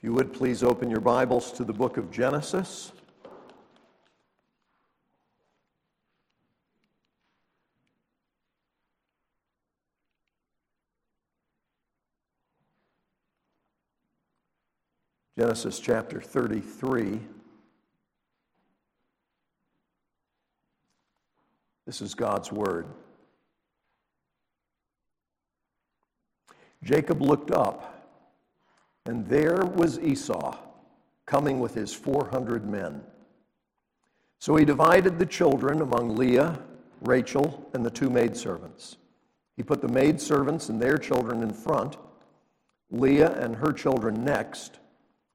If you would please open your Bibles to the book of Genesis. Genesis chapter 33. This is God's word. Jacob looked up and there was Esau coming with his 400 men. So he divided the children among Leah, Rachel, and the two maidservants. He put the maidservants and their children in front, Leah and her children next,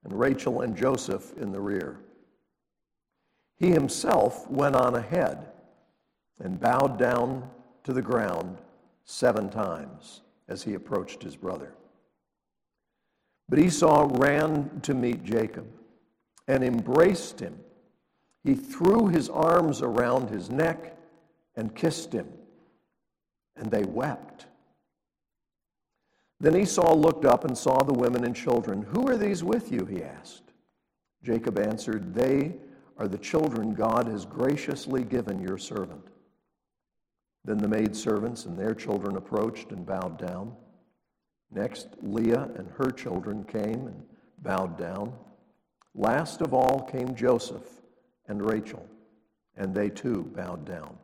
and Rachel and Joseph in the rear. He himself went on ahead and bowed down to the ground seven times as he approached his brother. But Esau ran to meet Jacob and embraced him. He threw his arms around his neck and kissed him, and they wept. Then Esau looked up and saw the women and children. Who are these with you? he asked. Jacob answered, They are the children God has graciously given your servant. Then the maidservants and their children approached and bowed down. Next, Leah and her children came and bowed down. Last of all came Joseph and Rachel, and they too bowed down.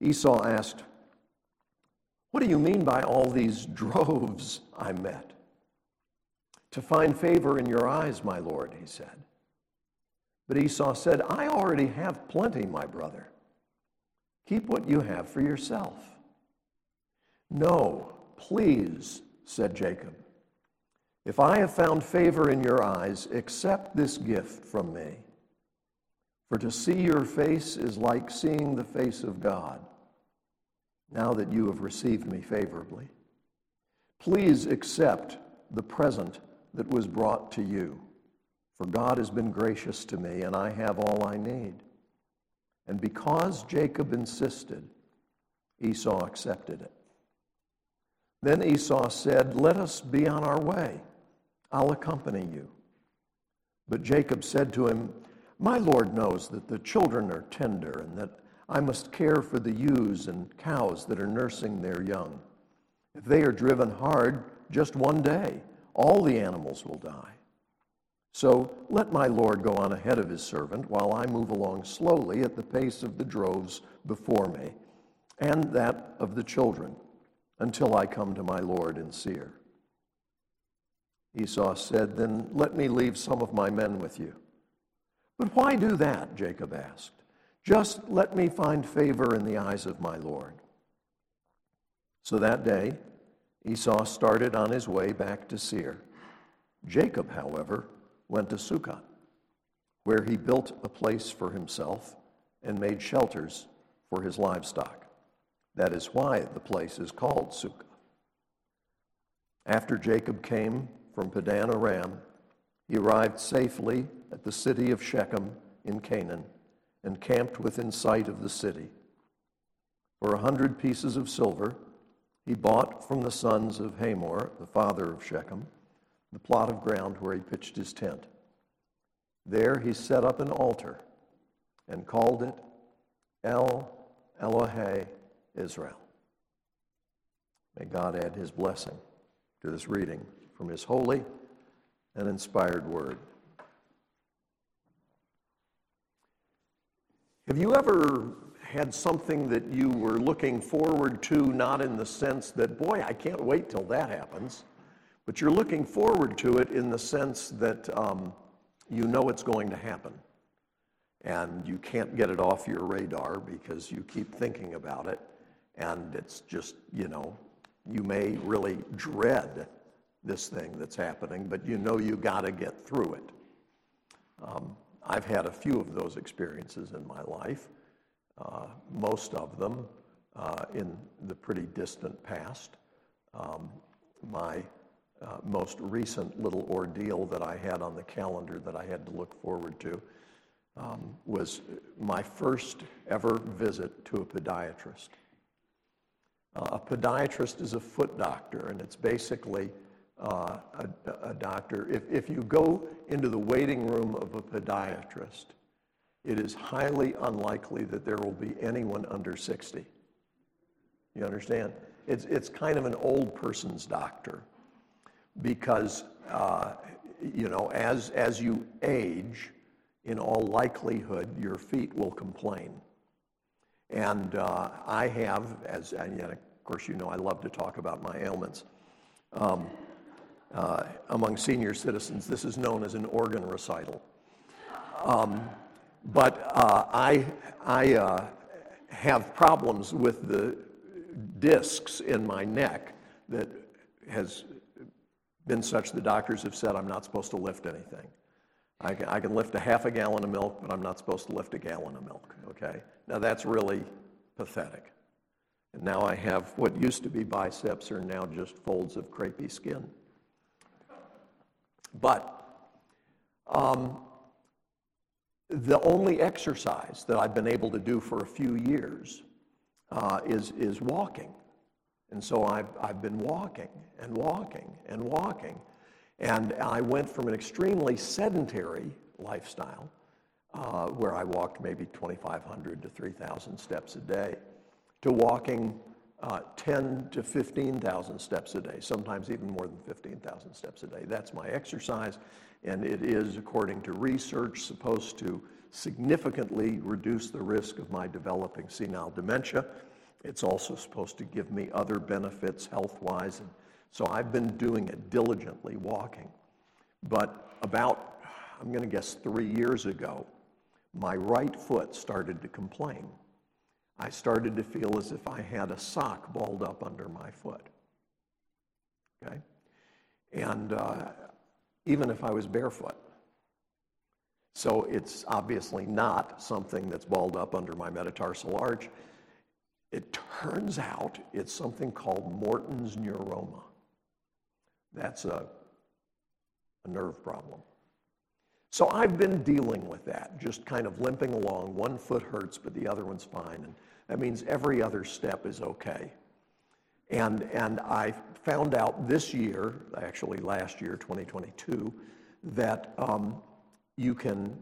Esau asked, What do you mean by all these droves I met? To find favor in your eyes, my lord, he said. But Esau said, I already have plenty, my brother. Keep what you have for yourself. No, Please, said Jacob, if I have found favor in your eyes, accept this gift from me. For to see your face is like seeing the face of God, now that you have received me favorably. Please accept the present that was brought to you, for God has been gracious to me, and I have all I need. And because Jacob insisted, Esau accepted it. Then Esau said, Let us be on our way. I'll accompany you. But Jacob said to him, My Lord knows that the children are tender and that I must care for the ewes and cows that are nursing their young. If they are driven hard just one day, all the animals will die. So let my Lord go on ahead of his servant while I move along slowly at the pace of the droves before me and that of the children until I come to my Lord in Seir. Esau said, Then let me leave some of my men with you. But why do that? Jacob asked. Just let me find favor in the eyes of my Lord. So that day, Esau started on his way back to Seir. Jacob, however, went to Sukkot, where he built a place for himself and made shelters for his livestock. That is why the place is called Sukkot. After Jacob came from Padan Aram, he arrived safely at the city of Shechem in Canaan and camped within sight of the city. For a hundred pieces of silver, he bought from the sons of Hamor, the father of Shechem, the plot of ground where he pitched his tent. There he set up an altar and called it El Elohe Israel. May God add his blessing to this reading from his holy and inspired word. Have you ever had something that you were looking forward to, not in the sense that, boy, I can't wait till that happens, but you're looking forward to it in the sense that um, you know it's going to happen? And you can't get it off your radar because you keep thinking about it. And it's just, you know, you may really dread this thing that's happening, but you know you got to get through it. Um, I've had a few of those experiences in my life, uh, most of them uh, in the pretty distant past. Um, my uh, most recent little ordeal that I had on the calendar that I had to look forward to um, was my first ever visit to a podiatrist. Uh, a podiatrist is a foot doctor, and it's basically uh, a, a, doctor, if, if you go into the waiting room of a podiatrist, it is highly unlikely that there will be anyone under 60. You understand? It's, it's kind of an old person's doctor because, uh, you know, as, as you age, in all likelihood, your feet will complain. And uh, I have, as and yet, of course, you know, I love to talk about my ailments. Um, uh, among senior citizens, this is known as an organ recital. Um, but uh, I, I uh, have problems with the discs in my neck that has been such the doctors have said I'm not supposed to lift anything. I can, I can lift a half a gallon of milk, but I'm not supposed to lift a gallon of milk, okay? Now that's really pathetic. And now I have what used to be biceps are now just folds of crepey skin. But um, the only exercise that I've been able to do for a few years uh, is, is walking. And so I've, I've been walking and walking and walking. And I went from an extremely sedentary lifestyle, uh, where I walked maybe 2,500 to 3,000 steps a day, to walking uh, 10 to 15,000 steps a day, sometimes even more than 15,000 steps a day. That's my exercise, and it is, according to research, supposed to significantly reduce the risk of my developing senile dementia. It's also supposed to give me other benefits health wise. And so I've been doing it diligently, walking. But about, I'm going to guess, three years ago, my right foot started to complain. I started to feel as if I had a sock balled up under my foot. Okay? And uh, even if I was barefoot. So it's obviously not something that's balled up under my metatarsal arch. It turns out it's something called Morton's neuroma. That's a, a nerve problem. So I've been dealing with that, just kind of limping along. One foot hurts, but the other one's fine. And that means every other step is okay. And, and I found out this year, actually last year, 2022, that um, you can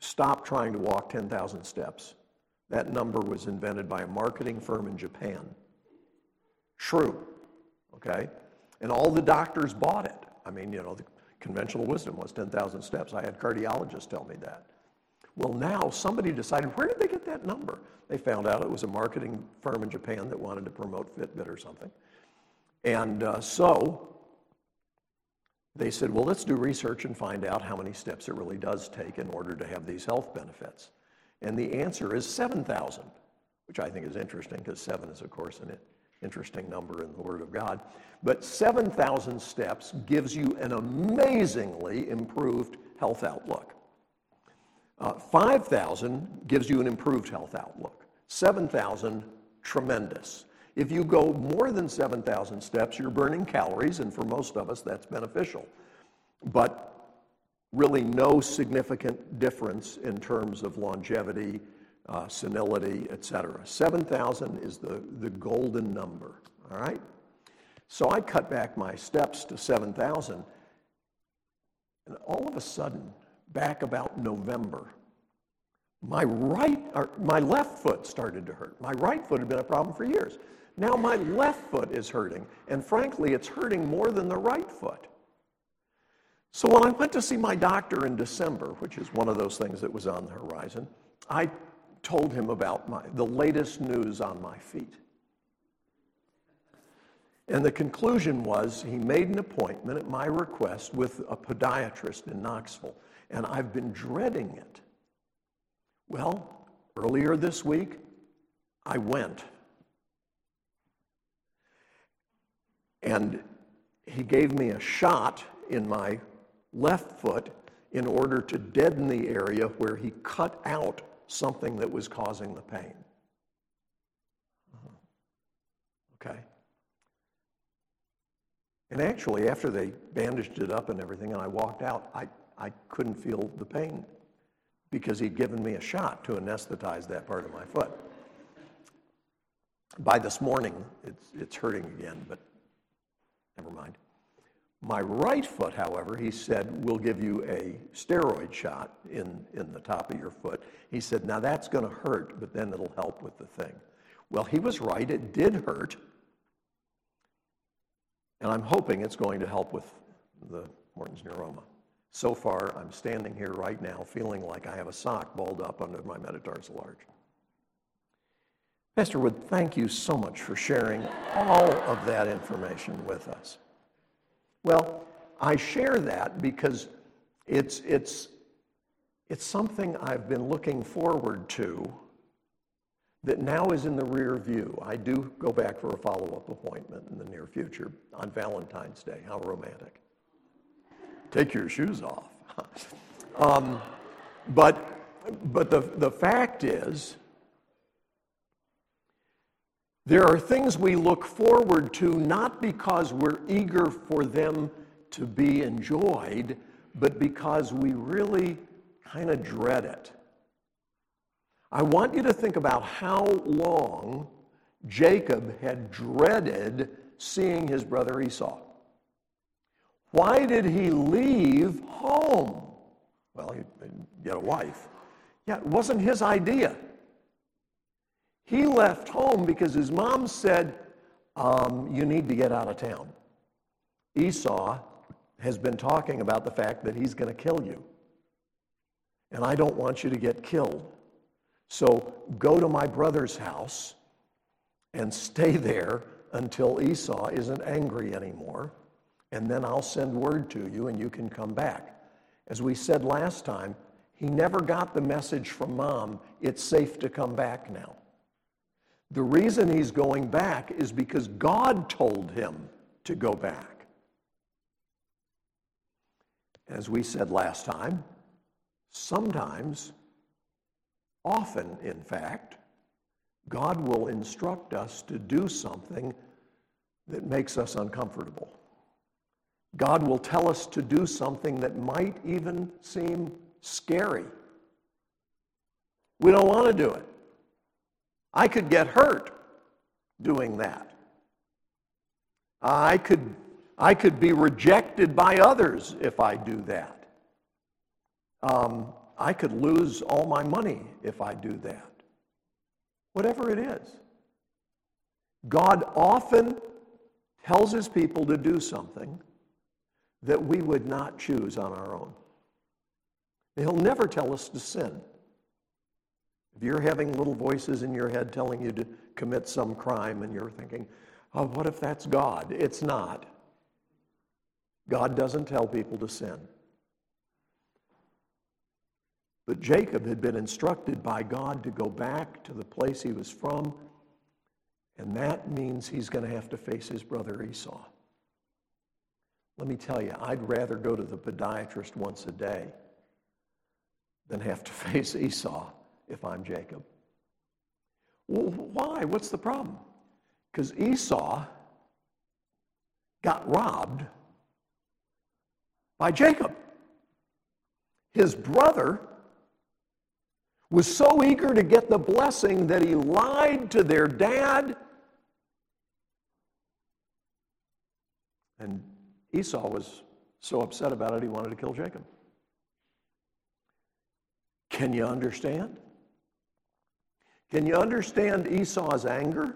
stop trying to walk 10,000 steps. That number was invented by a marketing firm in Japan. True, okay? And all the doctors bought it. I mean, you know, the conventional wisdom was 10,000 steps. I had cardiologists tell me that. Well, now somebody decided, where did they get that number? They found out it was a marketing firm in Japan that wanted to promote Fitbit or something. And uh, so they said, well, let's do research and find out how many steps it really does take in order to have these health benefits. And the answer is 7,000, which I think is interesting because seven is, of course, an interesting number in the Word of God. But 7,000 steps gives you an amazingly improved health outlook. Uh, 5,000 gives you an improved health outlook. 7,000, tremendous. If you go more than 7,000 steps, you're burning calories, and for most of us, that's beneficial. But really, no significant difference in terms of longevity, uh, senility, et cetera. 7,000 is the, the golden number, all right? So I cut back my steps to 7,000, and all of a sudden, back about November, my right, or my left foot started to hurt. My right foot had been a problem for years. Now my left foot is hurting, and frankly, it's hurting more than the right foot. So when I went to see my doctor in December, which is one of those things that was on the horizon, I told him about my, the latest news on my feet. And the conclusion was he made an appointment at my request with a podiatrist in Knoxville, and I've been dreading it. Well, earlier this week, I went. And he gave me a shot in my left foot in order to deaden the area where he cut out something that was causing the pain. Mm-hmm. Okay. And actually, after they bandaged it up and everything, and I walked out, I, I couldn't feel the pain because he'd given me a shot to anesthetize that part of my foot. By this morning, it's, it's hurting again, but never mind. My right foot, however, he said, will give you a steroid shot in, in the top of your foot. He said, now that's going to hurt, but then it'll help with the thing. Well, he was right. It did hurt. And I'm hoping it's going to help with the Morton's neuroma. So far, I'm standing here right now feeling like I have a sock balled up under my metatarsal arch. Pastor Wood, thank you so much for sharing all of that information with us. Well, I share that because it's, it's, it's something I've been looking forward to that now is in the rear view. I do go back for a follow up appointment in the near future on Valentine's Day. How romantic. Take your shoes off. um, but but the, the fact is, there are things we look forward to not because we're eager for them to be enjoyed, but because we really kind of dread it. I want you to think about how long Jacob had dreaded seeing his brother Esau. Why did he leave home? Well, he get a wife. Yeah, it wasn't his idea. He left home because his mom said, um, You need to get out of town. Esau has been talking about the fact that he's going to kill you. And I don't want you to get killed. So go to my brother's house and stay there until Esau isn't angry anymore. And then I'll send word to you and you can come back. As we said last time, he never got the message from mom, it's safe to come back now. The reason he's going back is because God told him to go back. As we said last time, sometimes Often, in fact, God will instruct us to do something that makes us uncomfortable. God will tell us to do something that might even seem scary. We don't want to do it. I could get hurt doing that. I could, I could be rejected by others if I do that. Um, I could lose all my money if I do that. Whatever it is. God often tells his people to do something that we would not choose on our own. He'll never tell us to sin. If you're having little voices in your head telling you to commit some crime and you're thinking, oh, what if that's God? It's not. God doesn't tell people to sin. But Jacob had been instructed by God to go back to the place he was from, and that means he's going to have to face his brother Esau. Let me tell you, I'd rather go to the podiatrist once a day than have to face Esau if I'm Jacob. Well, why? What's the problem? Because Esau got robbed by Jacob. His brother was so eager to get the blessing that he lied to their dad. And Esau was so upset about it, he wanted to kill Jacob. Can you understand? Can you understand Esau's anger?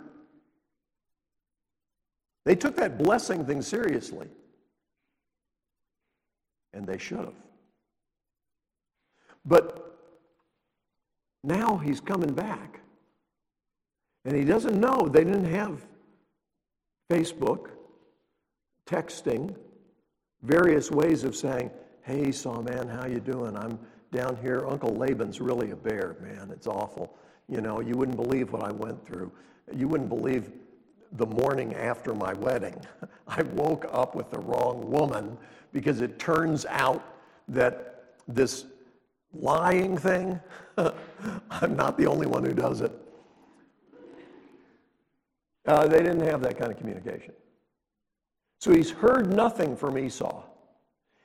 They took that blessing thing seriously. And they should have. But now he's coming back. And he doesn't know they didn't have Facebook, texting, various ways of saying, "Hey, Saw man, how you doing? I'm down here. Uncle Laban's really a bear, man. It's awful. You know, you wouldn't believe what I went through. You wouldn't believe the morning after my wedding. I woke up with the wrong woman because it turns out that this lying thing, I'm not the only one who does it. Uh, they didn't have that kind of communication. So he's heard nothing from Esau.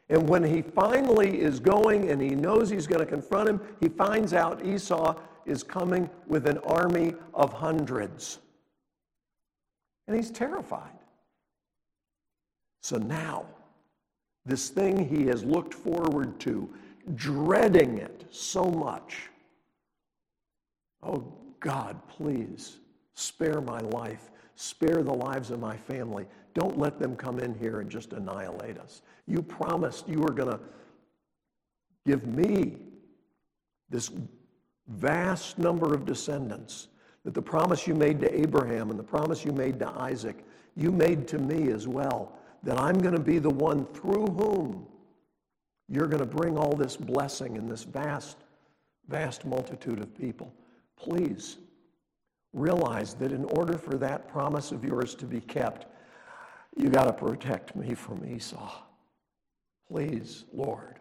And when he finally is going and he knows he's going to confront him, he finds out Esau is coming with an army of hundreds. And he's terrified. So now this thing he has looked forward to, dreading it so much. Oh God, please spare my life, spare the lives of my family. Don't let them come in here and just annihilate us. You promised you were going to give me this vast number of descendants, that the promise you made to Abraham and the promise you made to Isaac, you made to me as well, that I'm going to be the one through whom you're going to bring all this blessing in this vast, vast multitude of people. Please realize that in order for that promise of yours to be kept, you got to protect me from Esau. Please, Lord.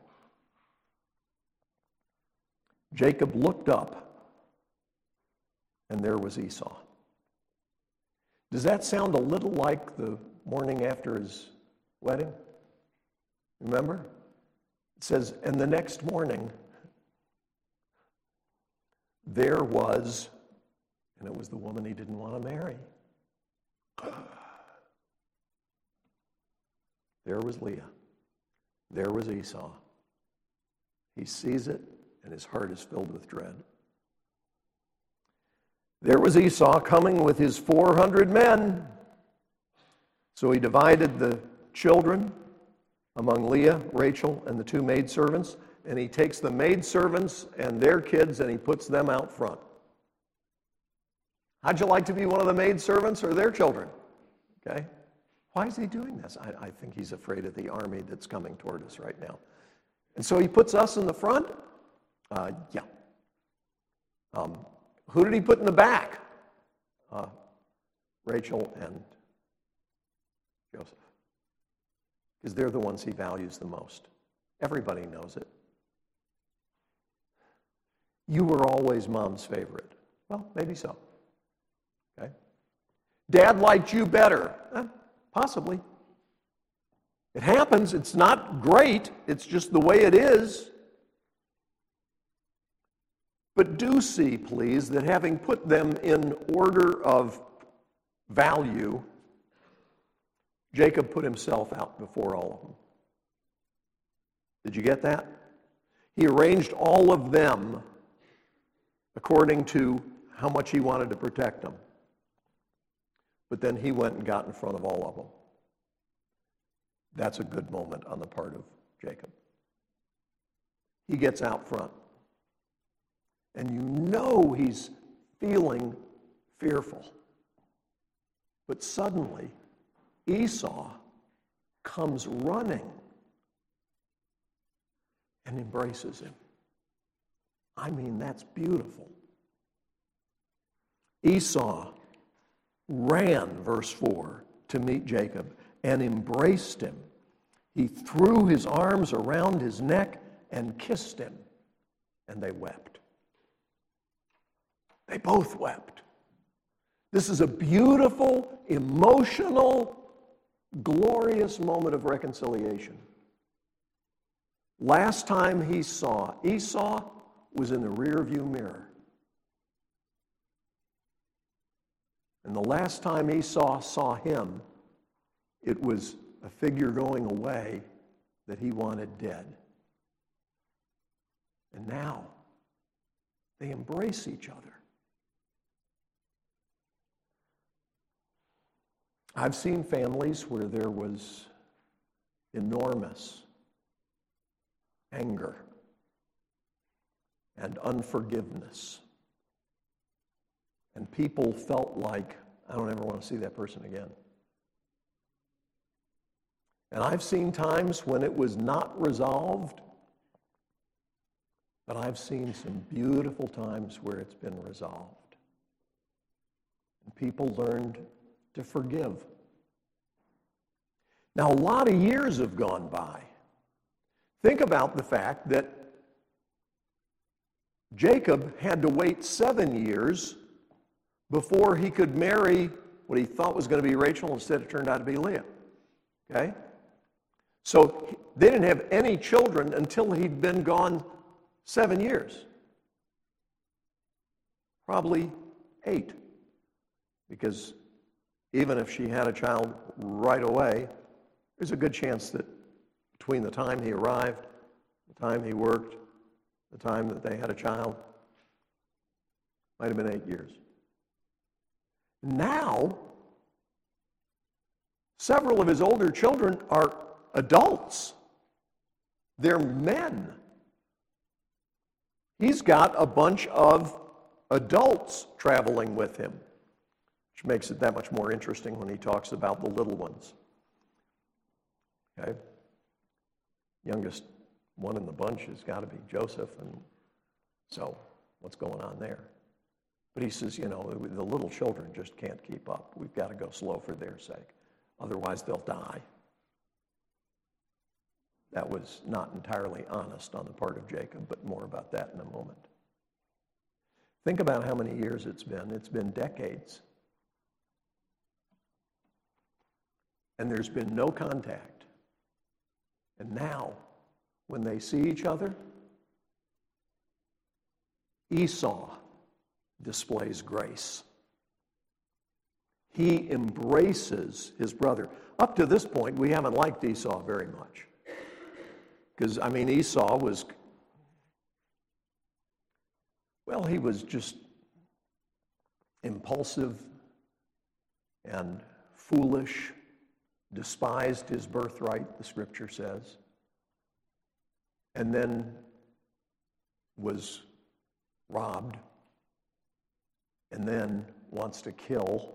Jacob looked up, and there was Esau. Does that sound a little like the morning after his wedding? Remember? It says, and the next morning, there was, and it was the woman he didn't want to marry. There was Leah. There was Esau. He sees it, and his heart is filled with dread. There was Esau coming with his 400 men. So he divided the children among Leah, Rachel, and the two maidservants, and he takes the maidservants and their kids and he puts them out front. How'd you like to be one of the maidservants or their children? Okay? Why is he doing this? I, I, think he's afraid of the army that's coming toward us right now. And so he puts us in the front? Uh, yeah. Um, who did he put in the back? Uh, Rachel and Joseph. Because they're the ones he values the most. Everybody knows it. You were always mom's favorite. Well, maybe so. Okay. Dad liked you better. Eh, possibly. It happens. It's not great. It's just the way it is. But do see, please, that having put them in order of value, Jacob put himself out before all of them. Did you get that? He arranged all of them according to how much he wanted to protect them. But then he went and got in front of all of them. That's a good moment on the part of Jacob. He gets out front and you know he's feeling fearful. But suddenly, Esau comes running and embraces him. I mean, that's beautiful. Esau ran, verse 4, to meet Jacob and embraced him. He threw his arms around his neck and kissed him, and they wept. They both wept. This is a beautiful, emotional, glorious moment of reconciliation. Last time he saw Esau was in the rearview mirror. And the last time Esau saw him, it was a figure going away that he wanted dead. And now they embrace each other. I've seen families where there was enormous anger and unforgiveness. And people felt like, I don't ever want to see that person again. And I've seen times when it was not resolved, but I've seen some beautiful times where it's been resolved. And people learned to forgive. Now, a lot of years have gone by. Think about the fact that Jacob had to wait seven years before he could marry what he thought was going to be Rachel, instead it turned out to be Leah. Okay? So they didn't have any children until he'd been gone seven years. Probably eight, because even if she had a child right away, there's a good chance that between the time he arrived, the time he worked, the time that they had a child. Might have been eight years. Now, several of his older children are adults. They're men. He's got a bunch of adults traveling with him, which makes it that much more interesting when he talks about the little ones. Okay? Youngest one in the bunch has got to be Joseph, and so what's going on there? But he says, you know, the little children just can't keep up. We've got to go slow for their sake. Otherwise, they'll die. That was not entirely honest on the part of Jacob, but more about that in a moment. Think about how many years it's been. It's been decades. And there's been no contact. And now, when they see each other, Esau displays grace. He embraces his brother. Up to this point, we haven't liked Esau very much. Because, I mean, Esau was, well, he was just impulsive and foolish, despised his birthright, the scripture says, and then was robbed, and then wants to kill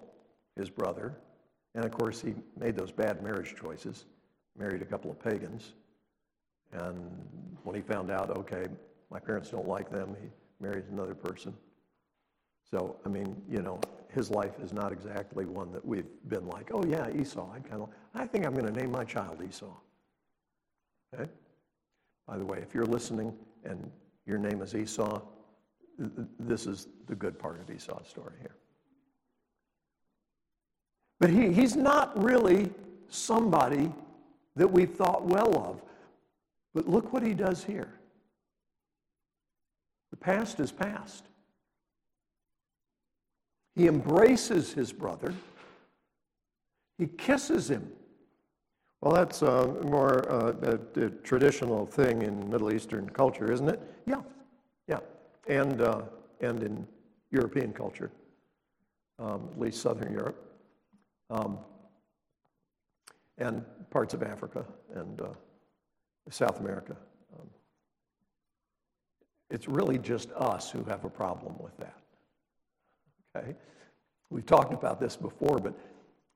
his brother. And of course, he made those bad marriage choices, married a couple of pagans. And when he found out, okay, my parents don't like them, he married another person. So, I mean, you know, his life is not exactly one that we've been like, oh yeah, Esau. I kind of, I think I'm going to name my child Esau. Okay. By the way, if you're listening and your name is Esau, this is the good part of Esau's story here. But he, he's not really somebody that we thought well of. But look what he does here. The past is past. He embraces his brother. He kisses him. Well, that's a more uh, a, a traditional thing in Middle Eastern culture, isn't it? Yeah, yeah, and uh, and in European culture, um, at least Southern Europe, um, and parts of Africa and uh, South America. Um, it's really just us who have a problem with that. Okay? We've talked about this before, but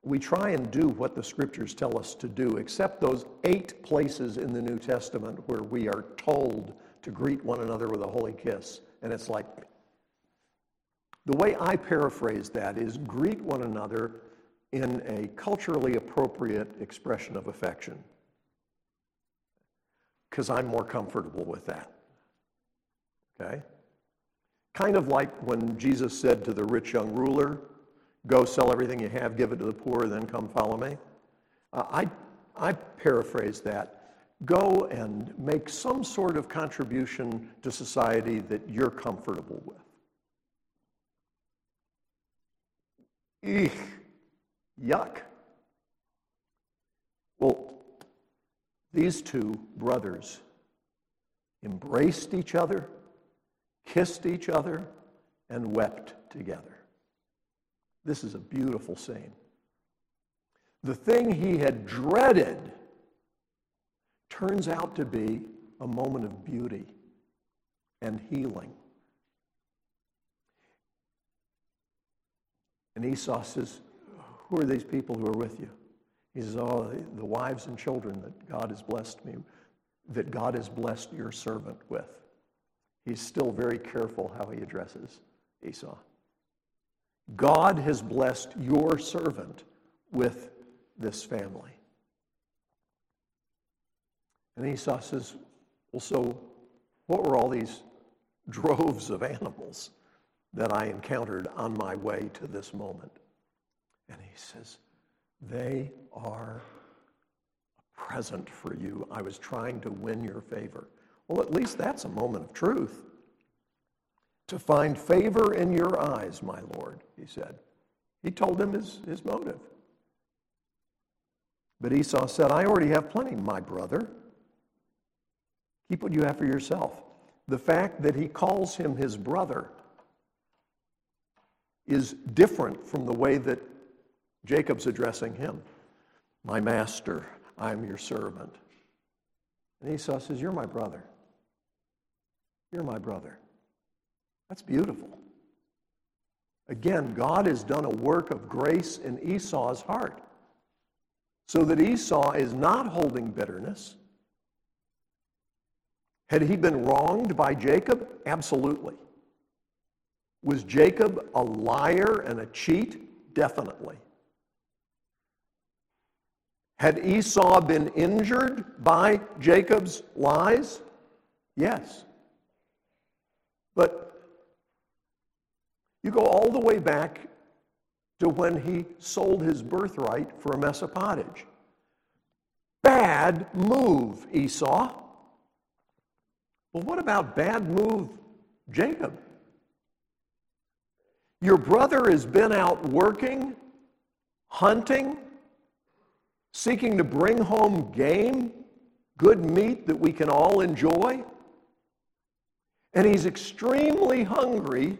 we try and do what the scriptures tell us to do, except those eight places in the New Testament where we are told to greet one another with a holy kiss. And it's like, the way I paraphrase that is greet one another in a culturally appropriate expression of affection because I'm more comfortable with that. Okay? Kind of like when Jesus said to the rich young ruler, Go sell everything you have, give it to the poor, then come follow me. Uh, I, I paraphrase that. Go and make some sort of contribution to society that you're comfortable with. Eek, yuck. Well, these two brothers embraced each other, kissed each other, and wept together. This is a beautiful scene. The thing he had dreaded turns out to be a moment of beauty and healing. And Esau says, Who are these people who are with you? He says, Oh, the wives and children that God has blessed me, that God has blessed your servant with. He's still very careful how he addresses Esau. God has blessed your servant with this family. And Esau says, Well, so what were all these droves of animals that I encountered on my way to this moment? And he says, they are a present for you. I was trying to win your favor. Well, at least that's a moment of truth. To find favor in your eyes, my Lord, he said. He told him his, his motive. But Esau said, I already have plenty, my brother. Keep what you have for yourself. The fact that he calls him his brother is different from the way that Jacob's addressing him. My master, I'm your servant. And Esau says, You're my brother. You're my brother. That's beautiful. Again, God has done a work of grace in Esau's heart so that Esau is not holding bitterness. Had he been wronged by Jacob? Absolutely. Was Jacob a liar and a cheat? Definitely. Had Esau been injured by Jacob's lies? Yes. But you go all the way back to when he sold his birthright for a mess of pottage. Bad move, Esau. Well, what about bad move, Jacob? Your brother has been out working, hunting, seeking to bring home game, good meat that we can all enjoy. And he's extremely hungry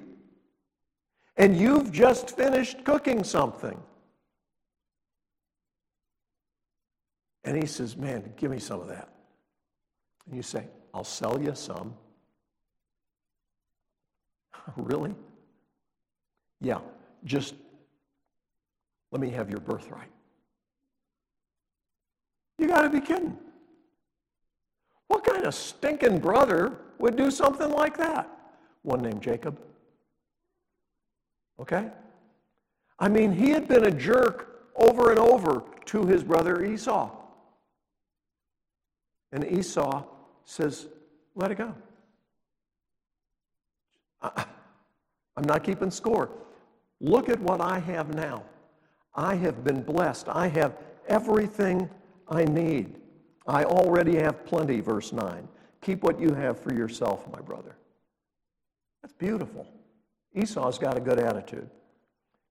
and you've just finished cooking something. And he says, Man, give me some of that. And you say, I'll sell you some. really? Yeah, just let me have your birthright. You got to be kidding. What kind of stinking brother would do something like that? One named Jacob. Okay? I mean, he had been a jerk over and over to his brother Esau. And Esau says, Let it go. I, am not keeping score. Look at what I have now. I have been blessed. I have everything I need. I already have plenty, verse 9. Keep what you have for yourself, my brother. That's beautiful. Esau's got a good attitude.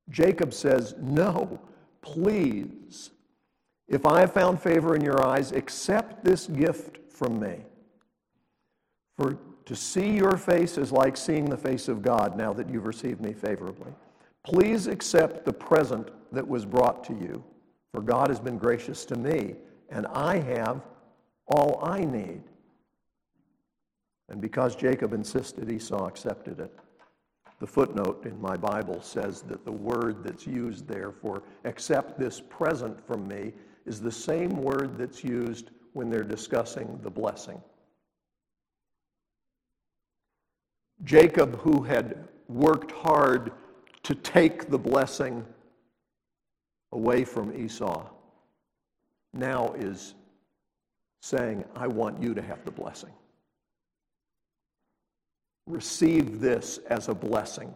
Jacob says, No, please. If I have found favor in your eyes, accept this gift from me. For to see your face is like seeing the face of God now that you've received me favorably. Please accept the present that was brought to you, for God has been gracious to me, and I have all I need. And because Jacob insisted, Esau accepted it. The footnote in my Bible says that the word that's used there for accept this present from me is the same word that's used when they're discussing the blessing. Jacob, who had worked hard to take the blessing away from Esau, now is saying, I want you to have the blessing receive this as a blessing.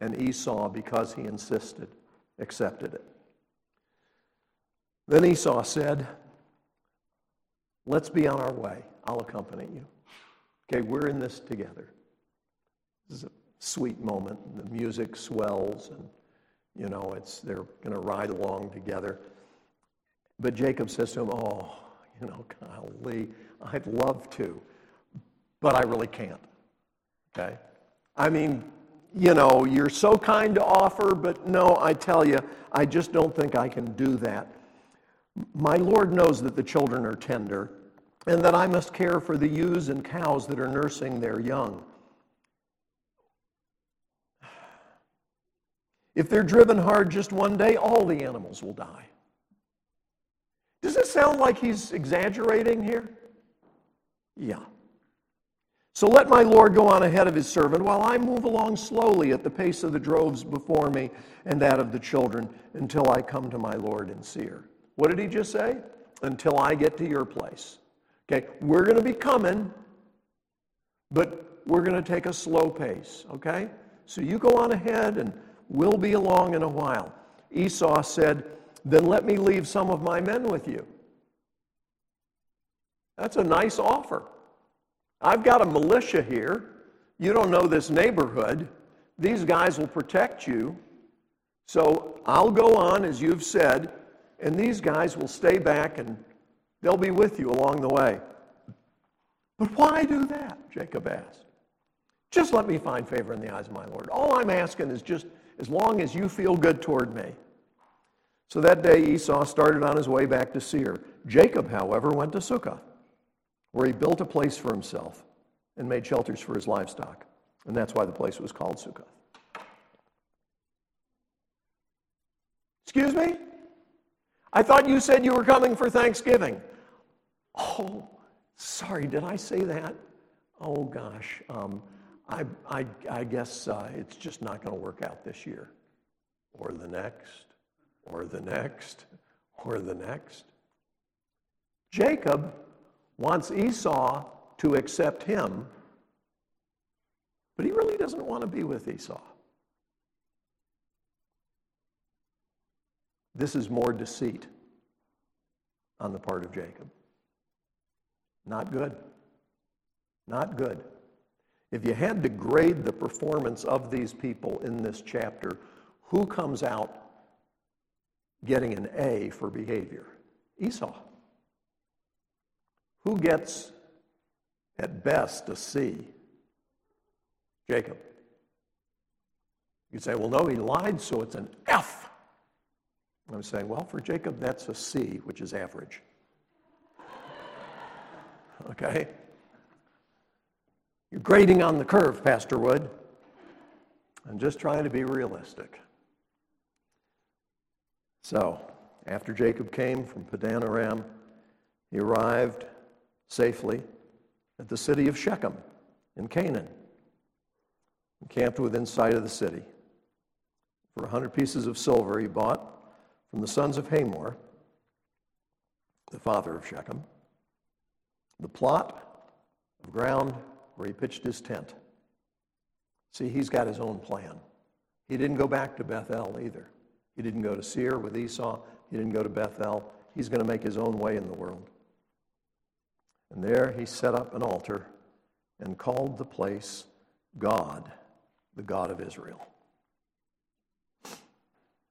And Esau, because he insisted, accepted it. Then Esau said, Let's be on our way. I'll accompany you. Okay, we're in this together. This is a sweet moment. The music swells, and you know, it's they're going to ride along together. But Jacob says to him, Oh, you know, golly, I'd love to but I really can't. Okay? I mean, you know, you're so kind to offer, but no, I tell you, I just don't think I can do that. My Lord knows that the children are tender and that I must care for the ewes and cows that are nursing their young. If they're driven hard just one day, all the animals will die. Does it sound like he's exaggerating here? Yeah. So let my Lord go on ahead of his servant while I move along slowly at the pace of the droves before me and that of the children until I come to my Lord in Seir. What did he just say? Until I get to your place. Okay, we're going to be coming, but we're going to take a slow pace, okay? So you go on ahead and we'll be along in a while. Esau said, Then let me leave some of my men with you. That's a nice offer. I've got a militia here. You don't know this neighborhood. These guys will protect you. So I'll go on as you've said, and these guys will stay back and They'll be with you along the way. But why do that? Jacob asked. Just let me find favor in the eyes of my Lord. All I'm asking is just as long as you feel good toward me. So that day Esau started on his way back to Seir. Jacob, however, went to Sukkot, where he built a place for himself and made shelters for his livestock. And that's why the place was called Sukkot. Excuse me? I thought you said you were coming for Thanksgiving. Oh, sorry, did I say that? Oh, gosh. Um, I, I, I guess uh, it's just not going to work out this year, or the next, or the next, or the next. Jacob wants Esau to accept him, but he really doesn't want to be with Esau. This is more deceit on the part of Jacob. Not good. Not good. If you had to grade the performance of these people in this chapter, who comes out getting an A for behavior? Esau. Who gets, at best, a C? Jacob. You say, well, no, he lied, so it's an F. I'm saying, well, for Jacob, that's a C, which is average. Okay? You're grading on the curve, Pastor Wood. I'm just trying to be realistic. So, after Jacob came from Padan Aram, he arrived safely at the city of Shechem in Canaan, camped within sight of the city. For a hundred pieces of silver, he bought from the sons of Hamor, the father of Shechem, the plot of ground where he pitched his tent. See, he's got his own plan. He didn't go back to Bethel either. He didn't go to Seir with Esau. He didn't go to Bethel. He's going to make his own way in the world. And there he set up an altar and called the place God, the God of Israel.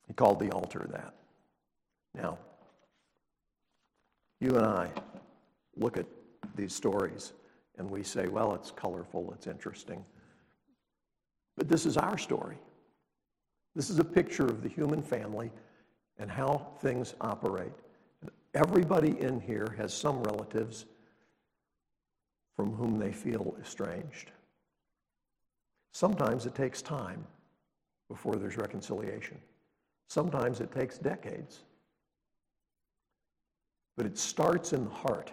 He called the altar that. Now, you and I look at these stories and we say, well, it's colorful, it's interesting. But this is our story. This is a picture of the human family and how things operate. Everybody in here has some relatives from whom they feel estranged. Sometimes it takes time before there's reconciliation. Sometimes it takes decades but it starts in the heart.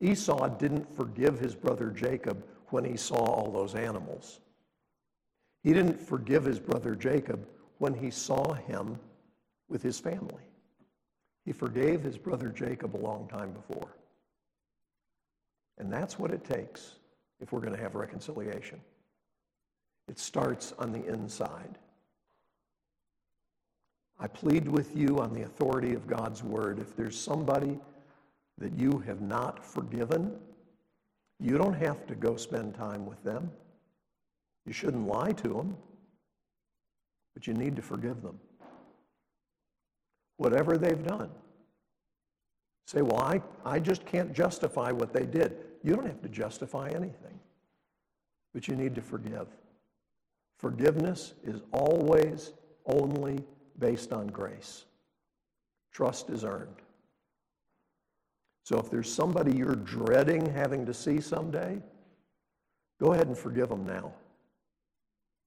Esau didn't forgive his brother Jacob when he saw all those animals. He didn't forgive his brother Jacob when he saw him with his family. He forgave his brother Jacob a long time before. And that's what it takes if we're going to have reconciliation. It starts on the inside. I plead with you on the authority of God's word. If there's somebody that you have not forgiven, you don't have to go spend time with them. You shouldn't lie to them, but you need to forgive them. Whatever they've done. Say, well, I, I just can't justify what they did. You don't have to justify anything, but you need to forgive. Forgiveness is always only based on grace. Trust is earned. So if there's somebody you're dreading having to see someday, go ahead and forgive them now.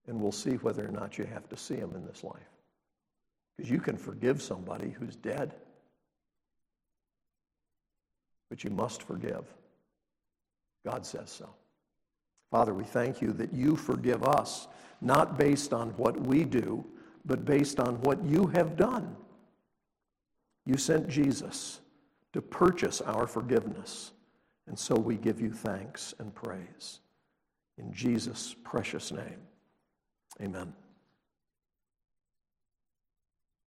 And we'll see whether or not you have to see them in this life. Because you can forgive somebody who's dead, but you must forgive. God says so. Father, we thank you that you forgive us, not based on what we do, but based on what you have done. You sent Jesus to purchase our forgiveness, and so we give you thanks and praise. In Jesus' precious name, amen.